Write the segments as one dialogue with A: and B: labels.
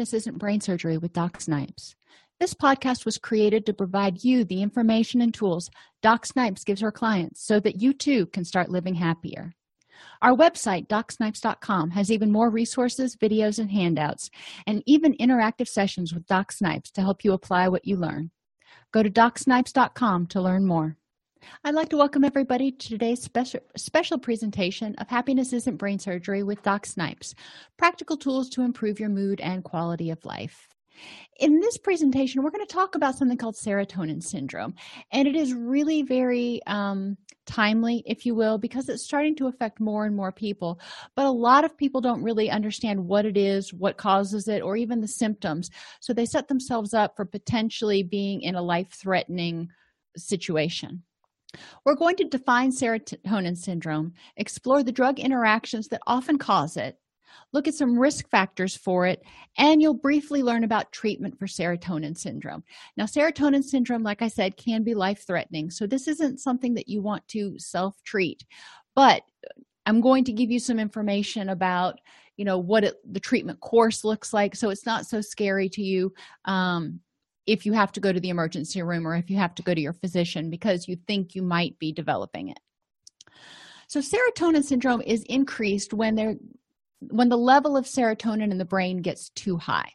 A: Happiness Isn't Brain Surgery with Doc Snipes. This podcast was created to provide you the information and tools Doc Snipes gives her clients so that you too can start living happier. Our website, docsnipes.com, has even more resources, videos, and handouts, and even interactive sessions with Doc Snipes to help you apply what you learn. Go to docsnipes.com to learn more. I'd like to welcome everybody to today's special, special presentation of Happiness Isn't Brain Surgery with Doc Snipes Practical Tools to Improve Your Mood and Quality of Life. In this presentation, we're going to talk about something called serotonin syndrome, and it is really very um, timely, if you will, because it's starting to affect more and more people. But a lot of people don't really understand what it is, what causes it, or even the symptoms. So they set themselves up for potentially being in a life threatening situation. We're going to define serotonin syndrome, explore the drug interactions that often cause it, look at some risk factors for it, and you'll briefly learn about treatment for serotonin syndrome. Now, serotonin syndrome, like I said, can be life threatening. So, this isn't something that you want to self treat, but I'm going to give you some information about you know what it, the treatment course looks like so it's not so scary to you um, if you have to go to the emergency room or if you have to go to your physician because you think you might be developing it. So serotonin syndrome is increased when there when the level of serotonin in the brain gets too high.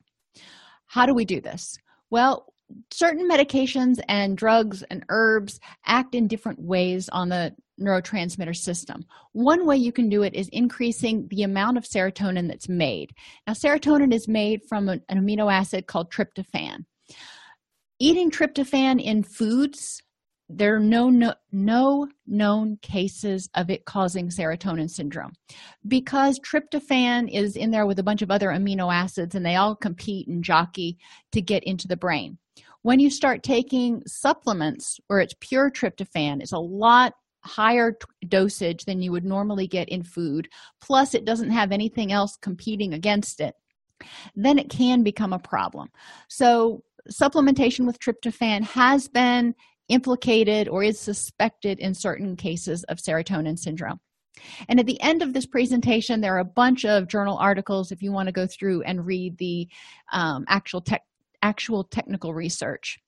A: How do we do this? Well certain medications and drugs and herbs act in different ways on the neurotransmitter system. One way you can do it is increasing the amount of serotonin that's made. Now serotonin is made from an amino acid called tryptophan eating tryptophan in foods there are no, no, no known cases of it causing serotonin syndrome. Because tryptophan is in there with a bunch of other amino acids and they all compete and jockey to get into the brain. When you start taking supplements where it's pure tryptophan it's a lot higher t- dosage than you would normally get in food plus it doesn't have anything else competing against it then it can become a problem. So supplementation with tryptophan has been implicated or is suspected in certain cases of serotonin syndrome. And at the end of this presentation, there are a bunch of journal articles if you want to go through and read the um, actual, tech, actual technical research.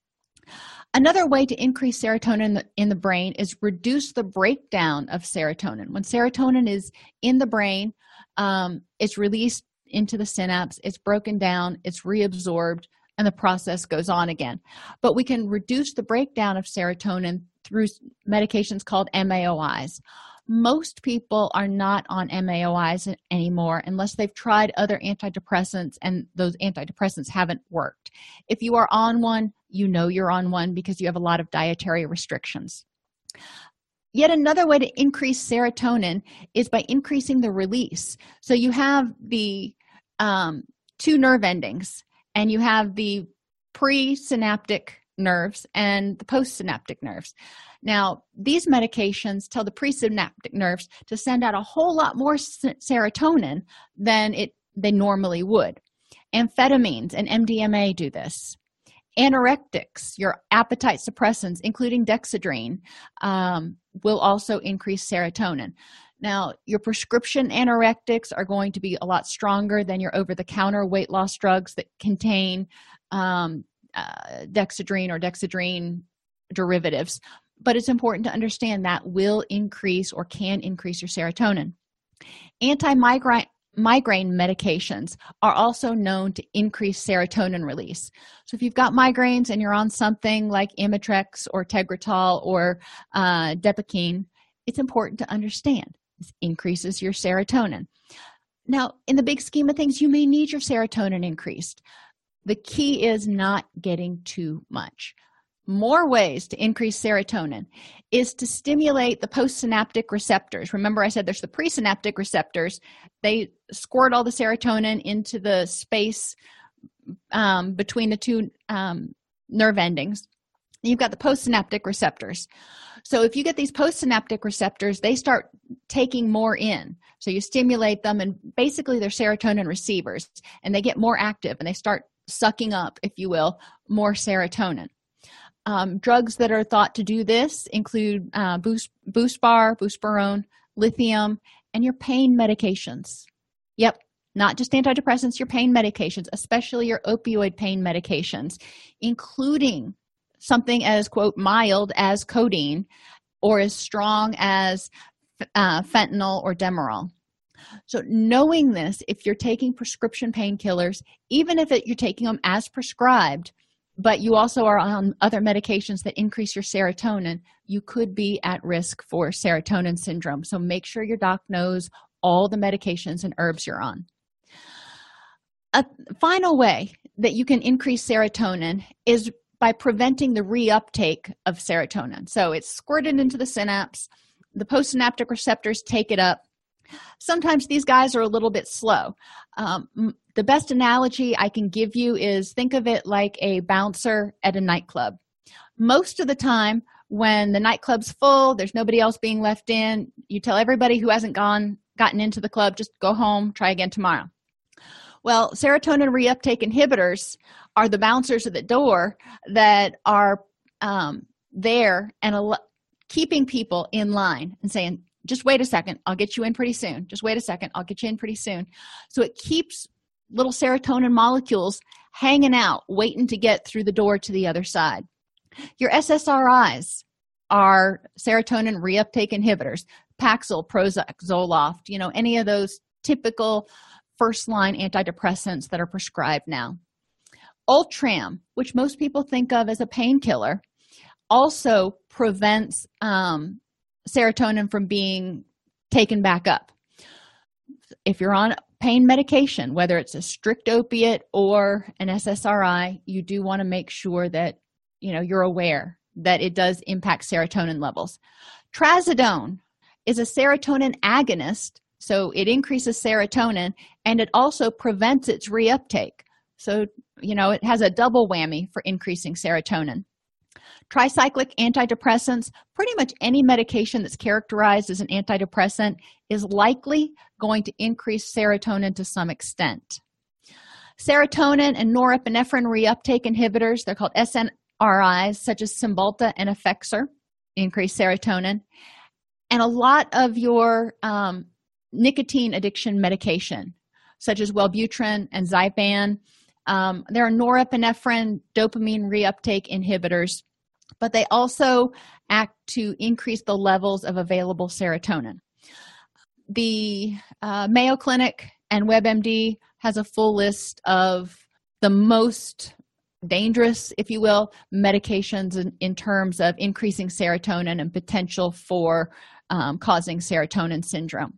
A: Another way to increase serotonin in the, in the brain is reduce the breakdown of serotonin. When serotonin is in the brain, um, it's released into the synapse, it's broken down, it's reabsorbed, and the process goes on again. But we can reduce the breakdown of serotonin through medications called MAOIs. Most people are not on MAOIs anymore unless they've tried other antidepressants and those antidepressants haven't worked. If you are on one, you know you're on one because you have a lot of dietary restrictions. Yet another way to increase serotonin is by increasing the release. So you have the um, two nerve endings and you have the presynaptic nerves and the postsynaptic nerves. Now, these medications tell the presynaptic nerves to send out a whole lot more serotonin than it they normally would. Amphetamines and MDMA do this. Anorectics, your appetite suppressants, including dexedrine, um, will also increase serotonin. Now, your prescription anorectics are going to be a lot stronger than your over the counter weight loss drugs that contain um, uh, dexedrine or dexedrine derivatives. But it's important to understand that will increase or can increase your serotonin. Anti migraine medications are also known to increase serotonin release. So, if you've got migraines and you're on something like Imitrex or Tegretol or uh, Depakine, it's important to understand increases your serotonin. Now, in the big scheme of things, you may need your serotonin increased. The key is not getting too much. More ways to increase serotonin is to stimulate the postsynaptic receptors. Remember, I said there's the presynaptic receptors, they squirt all the serotonin into the space um, between the two um, nerve endings. You've got the postsynaptic receptors. So if you get these postsynaptic receptors, they start taking more in. So you stimulate them, and basically they're serotonin receivers, and they get more active and they start sucking up, if you will, more serotonin. Um, drugs that are thought to do this include uh, boost, buspirone, lithium, and your pain medications. Yep, not just antidepressants, your pain medications, especially your opioid pain medications, including something as, quote, mild as codeine or as strong as uh, fentanyl or demerol. So, knowing this, if you're taking prescription painkillers, even if it, you're taking them as prescribed, but you also are on other medications that increase your serotonin, you could be at risk for serotonin syndrome. So, make sure your doc knows all the medications and herbs you're on. A final way that you can increase serotonin is by preventing the reuptake of serotonin. So, it's squirted into the synapse, the postsynaptic receptors take it up. Sometimes these guys are a little bit slow. Um, the best analogy i can give you is think of it like a bouncer at a nightclub. Most of the time when the nightclub's full there's nobody else being left in you tell everybody who hasn't gone gotten into the club just go home try again tomorrow well serotonin reuptake inhibitors are the bouncers at the door that are um, there and al- keeping people in line and saying just wait a second i'll get you in pretty soon. Just wait a second i'll get you in pretty soon. So it keeps little serotonin molecules hanging out waiting to get through the door to the other side. Your ssris are serotonin reuptake inhibitors paxil prozac zoloft you know any of those typical first line antidepressants that are prescribed now. Ultram which most people think of as a painkiller also prevents um, serotonin from being taken back up. If you're on pain medication whether it's a strict opiate or an ssri you do want to make sure that you know you're aware that it does impact serotonin levels. Trazodone is a serotonin agonist so it increases serotonin and it also prevents its reuptake. So you know it has a double whammy for increasing serotonin. Tricyclic antidepressants pretty much any medication that's characterized as an antidepressant is likely going to increase serotonin to some extent. Serotonin and norepinephrine reuptake inhibitors they're called snris such as cymbalta and effexor increase serotonin. And a lot of your um, nicotine addiction medication such as wellbutrin and zyban um, there are norepinephrine dopamine reuptake inhibitors but they also act to increase the levels of available serotonin. The uh, Mayo Clinic and WebMD has a full list of the most dangerous, if you will, medications in, in terms of increasing serotonin and potential for um, causing serotonin syndrome.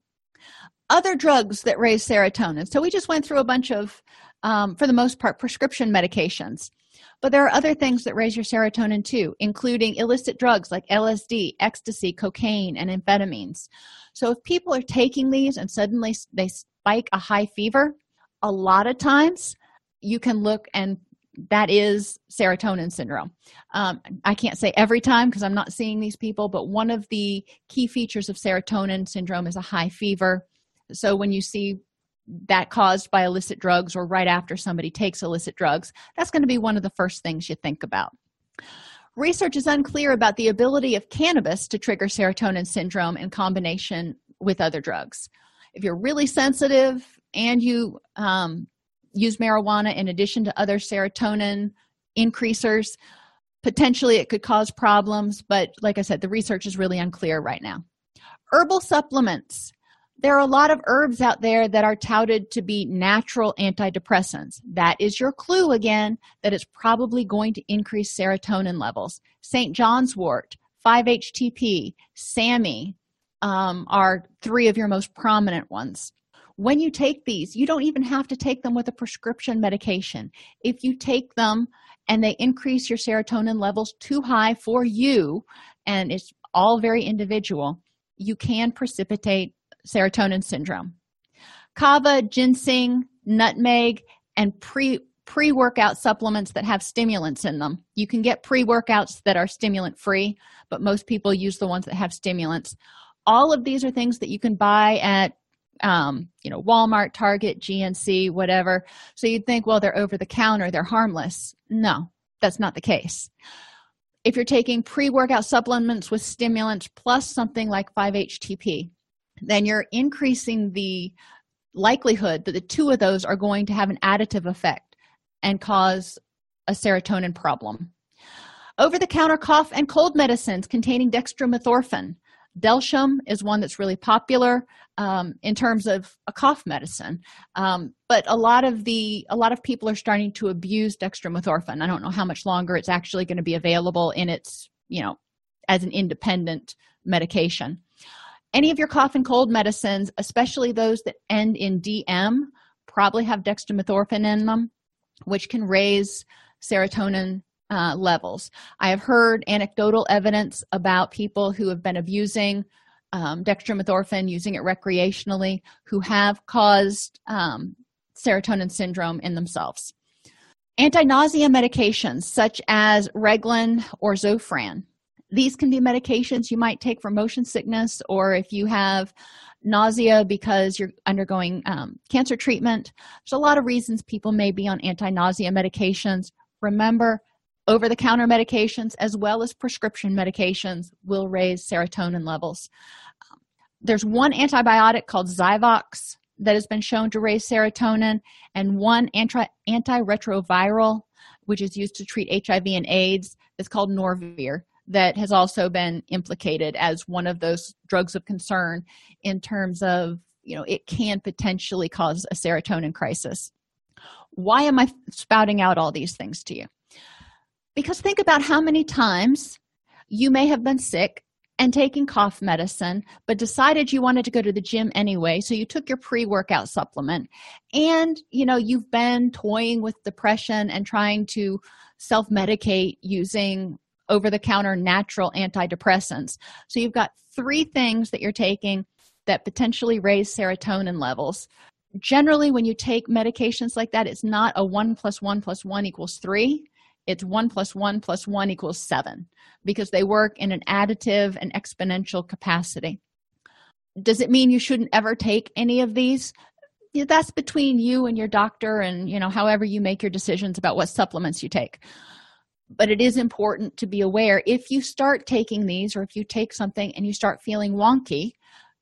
A: Other drugs that raise serotonin. So we just went through a bunch of, um, for the most part, prescription medications. But there are other things that raise your serotonin too, including illicit drugs like LSD, ecstasy, cocaine, and amphetamines. So if people are taking these and suddenly they spike a high fever, a lot of times you can look and that is serotonin syndrome. Um, I can't say every time because I'm not seeing these people, but one of the key features of serotonin syndrome is a high fever. So when you see that caused by illicit drugs or right after somebody takes illicit drugs that's going to be one of the first things you think about research is unclear about the ability of cannabis to trigger serotonin syndrome in combination with other drugs if you're really sensitive and you um, use marijuana in addition to other serotonin increasers potentially it could cause problems but like i said the research is really unclear right now herbal supplements there are a lot of herbs out there that are touted to be natural antidepressants. That is your clue again that it's probably going to increase serotonin levels. St. John's wort, 5-HTP, SAMe um, are three of your most prominent ones. When you take these, you don't even have to take them with a prescription medication. If you take them and they increase your serotonin levels too high for you, and it's all very individual, you can precipitate serotonin syndrome. Kava, ginseng, nutmeg, and pre pre workout supplements that have stimulants in them. You can get pre workouts that are stimulant free, but most people use the ones that have stimulants. All of these are things that you can buy at um, you know walmart target gnc whatever so you'd think well they're over the counter they're harmless no that's not the case if you're taking pre-workout supplements with stimulants plus something like 5-htp then you're increasing the likelihood that the two of those are going to have an additive effect and cause a serotonin problem. Over the counter cough and cold medicines containing dextromethorphan. Delsym is one that's really popular um, in terms of a cough medicine, um, but a lot of the a lot of people are starting to abuse dextromethorphan. I don't know how much longer it's actually going to be available in its you know as an independent medication. Any of your cough and cold medicines, especially those that end in DM, probably have dextromethorphan in them, which can raise serotonin uh, levels. I have heard anecdotal evidence about people who have been abusing um, dextromethorphan, using it recreationally, who have caused um, serotonin syndrome in themselves. Anti nausea medications such as Reglan or Zofran these can be medications you might take for motion sickness or if you have nausea because you're undergoing um, cancer treatment there's a lot of reasons people may be on anti-nausea medications remember over-the-counter medications as well as prescription medications will raise serotonin levels. There's one antibiotic called zyvox that has been shown to raise serotonin and one anti antiretroviral which is used to treat hiv and aids is called norvir that has also been implicated as one of those drugs of concern in terms of you know it can potentially cause a serotonin crisis. Why am i spouting out all these things to you because think about how many times you may have been sick and taking cough medicine but decided you wanted to go to the gym anyway so you took your pre-workout supplement and you know you've been toying with depression and trying to self-medicate using over the counter natural antidepressants. So you've got three things that you're taking that potentially raise serotonin levels. Generally, when you take medications like that, it's not a one plus one plus one equals three. It's one plus one plus one equals seven because they work in an additive and exponential capacity. Does it mean you shouldn't ever take any of these? that's between you and your doctor and you know however you make your decisions about what supplements you take but it is important to be aware if you start taking these or if you take something and you start feeling wonky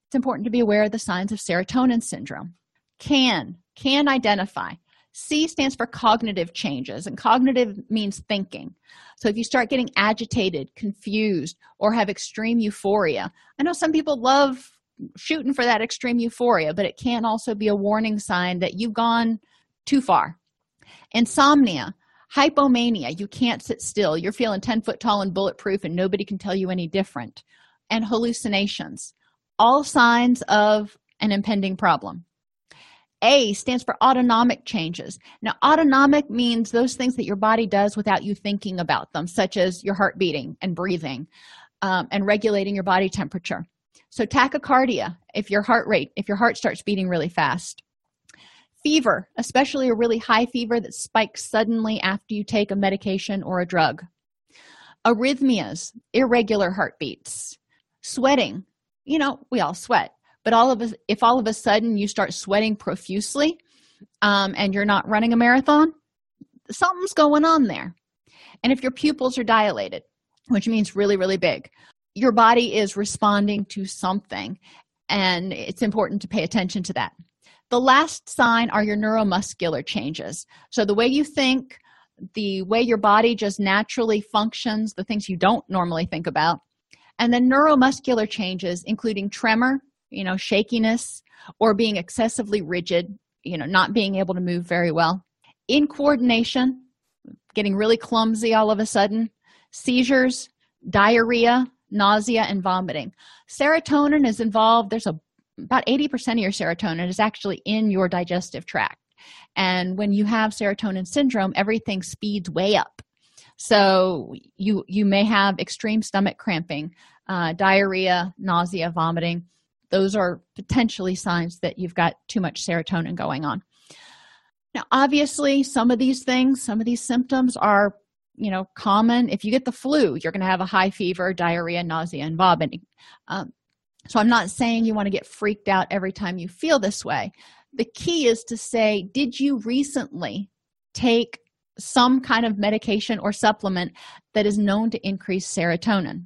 A: it's important to be aware of the signs of serotonin syndrome can can identify c stands for cognitive changes and cognitive means thinking. So if you start getting agitated confused or have extreme euphoria i know some people love shooting for that extreme euphoria but it can also be a warning sign that you've gone too far. Insomnia hypomania you can't sit still. You're feeling 10 foot tall and bulletproof and nobody can tell you any different. And hallucinations all signs of an impending problem a stands for autonomic changes. Now autonomic means those things that your body does without you thinking about them such as your heart beating and breathing um, and regulating your body temperature. So tachycardia if your heart rate if your heart starts beating really fast. Fever especially a really high fever that spikes suddenly after you take a medication or a drug. Arrhythmias irregular heartbeats. Sweating you know we all sweat but all of us if all of a sudden you start sweating profusely um, and you're not running a marathon something's going on there and if your pupils are dilated which means really really big your body is responding to something and it's important to pay attention to that the last sign are your neuromuscular changes. So, the way you think, the way your body just naturally functions, the things you don't normally think about, and then neuromuscular changes, including tremor, you know, shakiness, or being excessively rigid, you know, not being able to move very well, in coordination getting really clumsy all of a sudden, seizures, diarrhea, nausea, and vomiting. Serotonin is involved. There's a about 80% of your serotonin is actually in your digestive tract and when you have serotonin syndrome everything speeds way up so you you may have extreme stomach cramping uh, diarrhea nausea vomiting those are potentially signs that you've got too much serotonin going on. Now obviously some of these things some of these symptoms are you know common. If you get the flu you're going to have a high fever diarrhea nausea and vomiting. Um, so i'm not saying you want to get freaked out every time you feel this way. The key is to say did you recently take some kind of medication or supplement that is known to increase serotonin?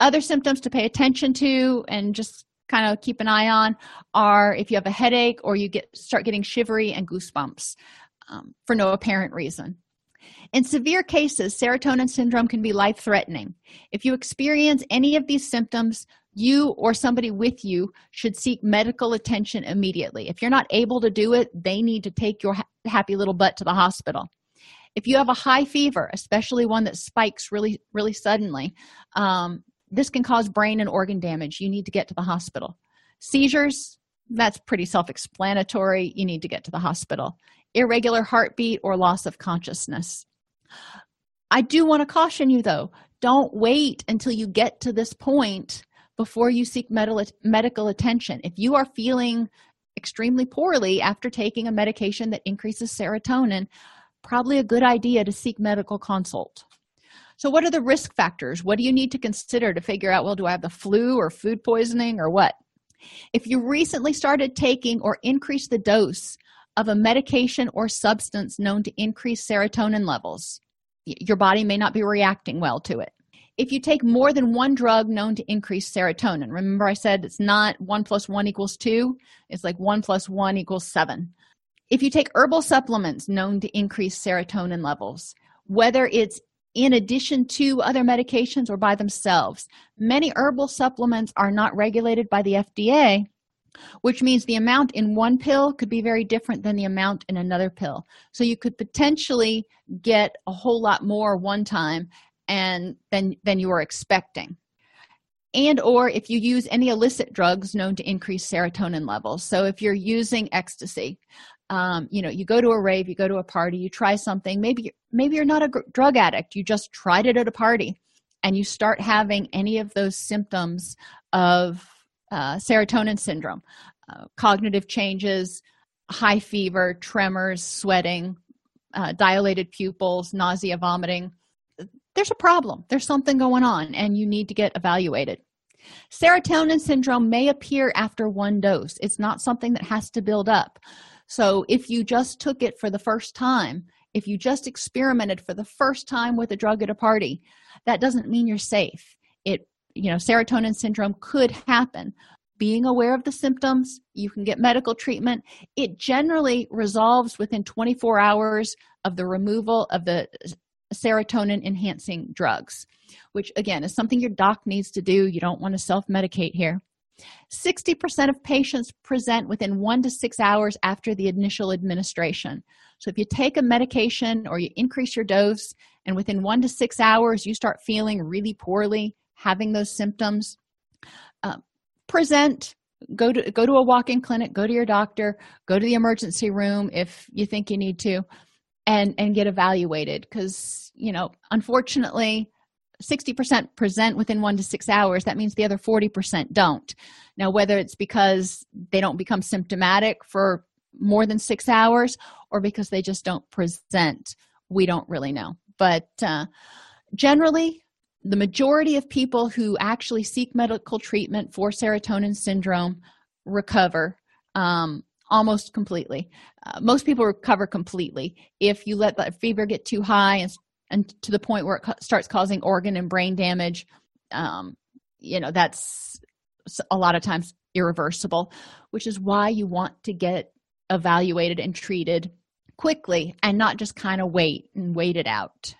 A: Other symptoms to pay attention to and just kind of keep an eye on are if you have a headache or you get start getting shivery and goosebumps um, for no apparent reason. In severe cases serotonin syndrome can be life threatening if you experience any of these symptoms you or somebody with you should seek medical attention immediately. If you're not able to do it they need to take your ha- happy little butt to the hospital. If you have a high fever especially one that spikes really really suddenly um, this can cause brain and organ damage. You need to get to the hospital. Seizures that's pretty self-explanatory. You need to get to the hospital. Irregular heartbeat or loss of consciousness. I do want to caution you though. Don't wait until you get to this point before you seek medical attention. If you are feeling extremely poorly after taking a medication that increases serotonin probably a good idea to seek medical consult so what are the risk factors? What do you need to consider to figure out well do i have the flu or food poisoning or what? If you recently started taking or increased the dose of a medication or substance known to increase serotonin levels your body may not be reacting well to it. If you take more than one drug known to increase serotonin remember i said it's not one plus one equals two it's like one plus one equals seven. If you take herbal supplements known to increase serotonin levels whether it's in addition to other medications or by themselves. Many herbal supplements are not regulated by the fda which means the amount in one pill could be very different than the amount in another pill. So you could potentially get a whole lot more one time and than than you were expecting. And or if you use any illicit drugs known to increase serotonin levels. So if you're using ecstasy um, you know you go to a rave you go to a party you try something. Maybe maybe you're not a drug addict. You just tried it at a party and you start having any of those symptoms of uh, serotonin syndrome uh, cognitive changes high fever tremors sweating uh, dilated pupils nausea vomiting. There's a problem. There's something going on and you need to get evaluated. Serotonin syndrome may appear after one dose. It's not something that has to build up so if you just took it for the first time if you just experimented for the first time with a drug at a party that doesn't mean you're safe. It you know serotonin syndrome could happen. Being aware of the symptoms you can get medical treatment. It generally resolves within 24 hours of the removal of the serotonin enhancing drugs which again is something your doc needs to do. You don't want to self-medicate here 60% of patients present within one to six hours after the initial administration. So, if you take a medication or you increase your dose, and within one to six hours you start feeling really poorly, having those symptoms, uh, present. Go to go to a walk-in clinic. Go to your doctor. Go to the emergency room if you think you need to, and and get evaluated. Because you know, unfortunately, 60% present within one to six hours that means the other 40% don't. Now whether it's because they don't become symptomatic for more than six hours or because they just don't present we don't really know. But uh, generally the majority of people who actually seek medical treatment for serotonin syndrome recover um, almost completely. Uh, most people recover completely. If you let the fever get too high and and to the point where it co- starts causing organ and brain damage um, you know that's a lot of times irreversible which is why you want to get evaluated and treated quickly and not just kind of wait and wait it out.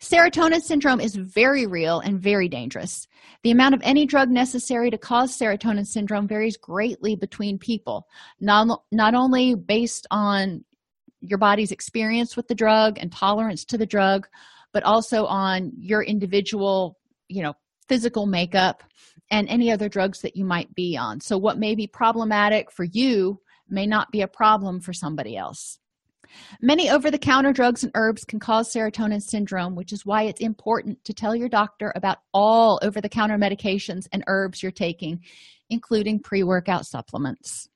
A: Serotonin syndrome is very real and very dangerous. The amount of any drug necessary to cause serotonin syndrome varies greatly between people not, not only based on your body's experience with the drug and tolerance to the drug but also on your individual you know physical makeup and any other drugs that you might be on. So what may be problematic for you may not be a problem for somebody else. Many over-the-counter drugs and herbs can cause serotonin syndrome which is why it's important to tell your doctor about all over-the-counter medications and herbs you're taking including pre-workout supplements.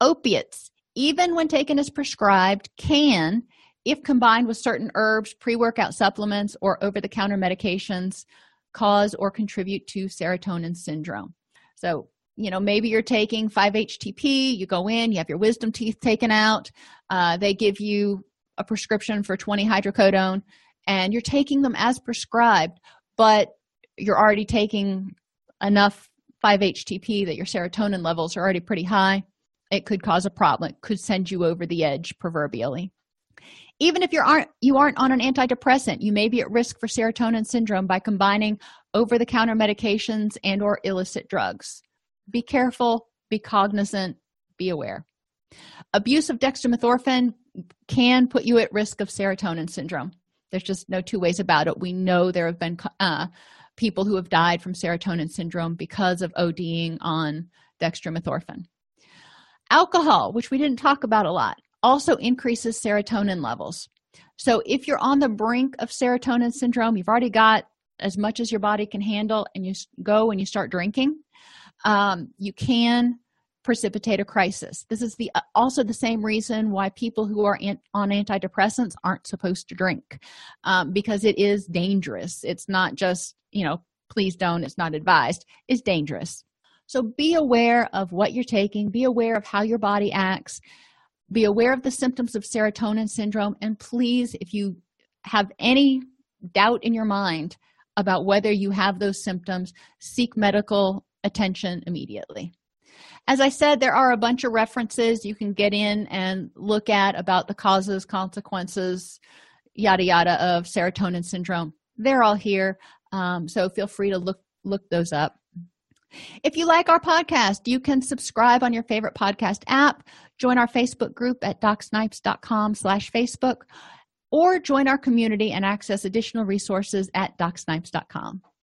A: Opiates even when taken as prescribed, can, if combined with certain herbs, pre workout supplements, or over the counter medications, cause or contribute to serotonin syndrome. So, you know, maybe you're taking 5-HTP, you go in, you have your wisdom teeth taken out, uh, they give you a prescription for 20 hydrocodone, and you're taking them as prescribed, but you're already taking enough 5-htp that your serotonin levels are already pretty high it could cause a problem it could send you over the edge proverbially. Even if you aren't you aren't on an antidepressant you may be at risk for serotonin syndrome by combining over-the-counter medications and or illicit drugs. Be careful be cognizant be aware. Abuse of dextromethorphan can put you at risk of serotonin syndrome. There's just no two ways about it. We know there have been uh, people who have died from serotonin syndrome because of oding on dextromethorphan alcohol which we didn't talk about a lot also increases serotonin levels. So if you're on the brink of serotonin syndrome you've already got as much as your body can handle and you go and you start drinking um, you can precipitate a crisis. This is the uh, also the same reason why people who are in, on antidepressants aren't supposed to drink um, because it is dangerous. It's not just you know please don't it's not advised. It's dangerous so be aware of what you're taking. Be aware of how your body acts. Be aware of the symptoms of serotonin syndrome. And please if you have any doubt in your mind about whether you have those symptoms seek medical attention immediately. As i said there are a bunch of references you can get in and look at about the causes consequences yada yada of serotonin syndrome. They're all here um, so feel free to look look those up if you like our podcast you can subscribe on your favorite podcast app join our facebook group at docsnipes.com slash facebook or join our community and access additional resources at docsnipes.com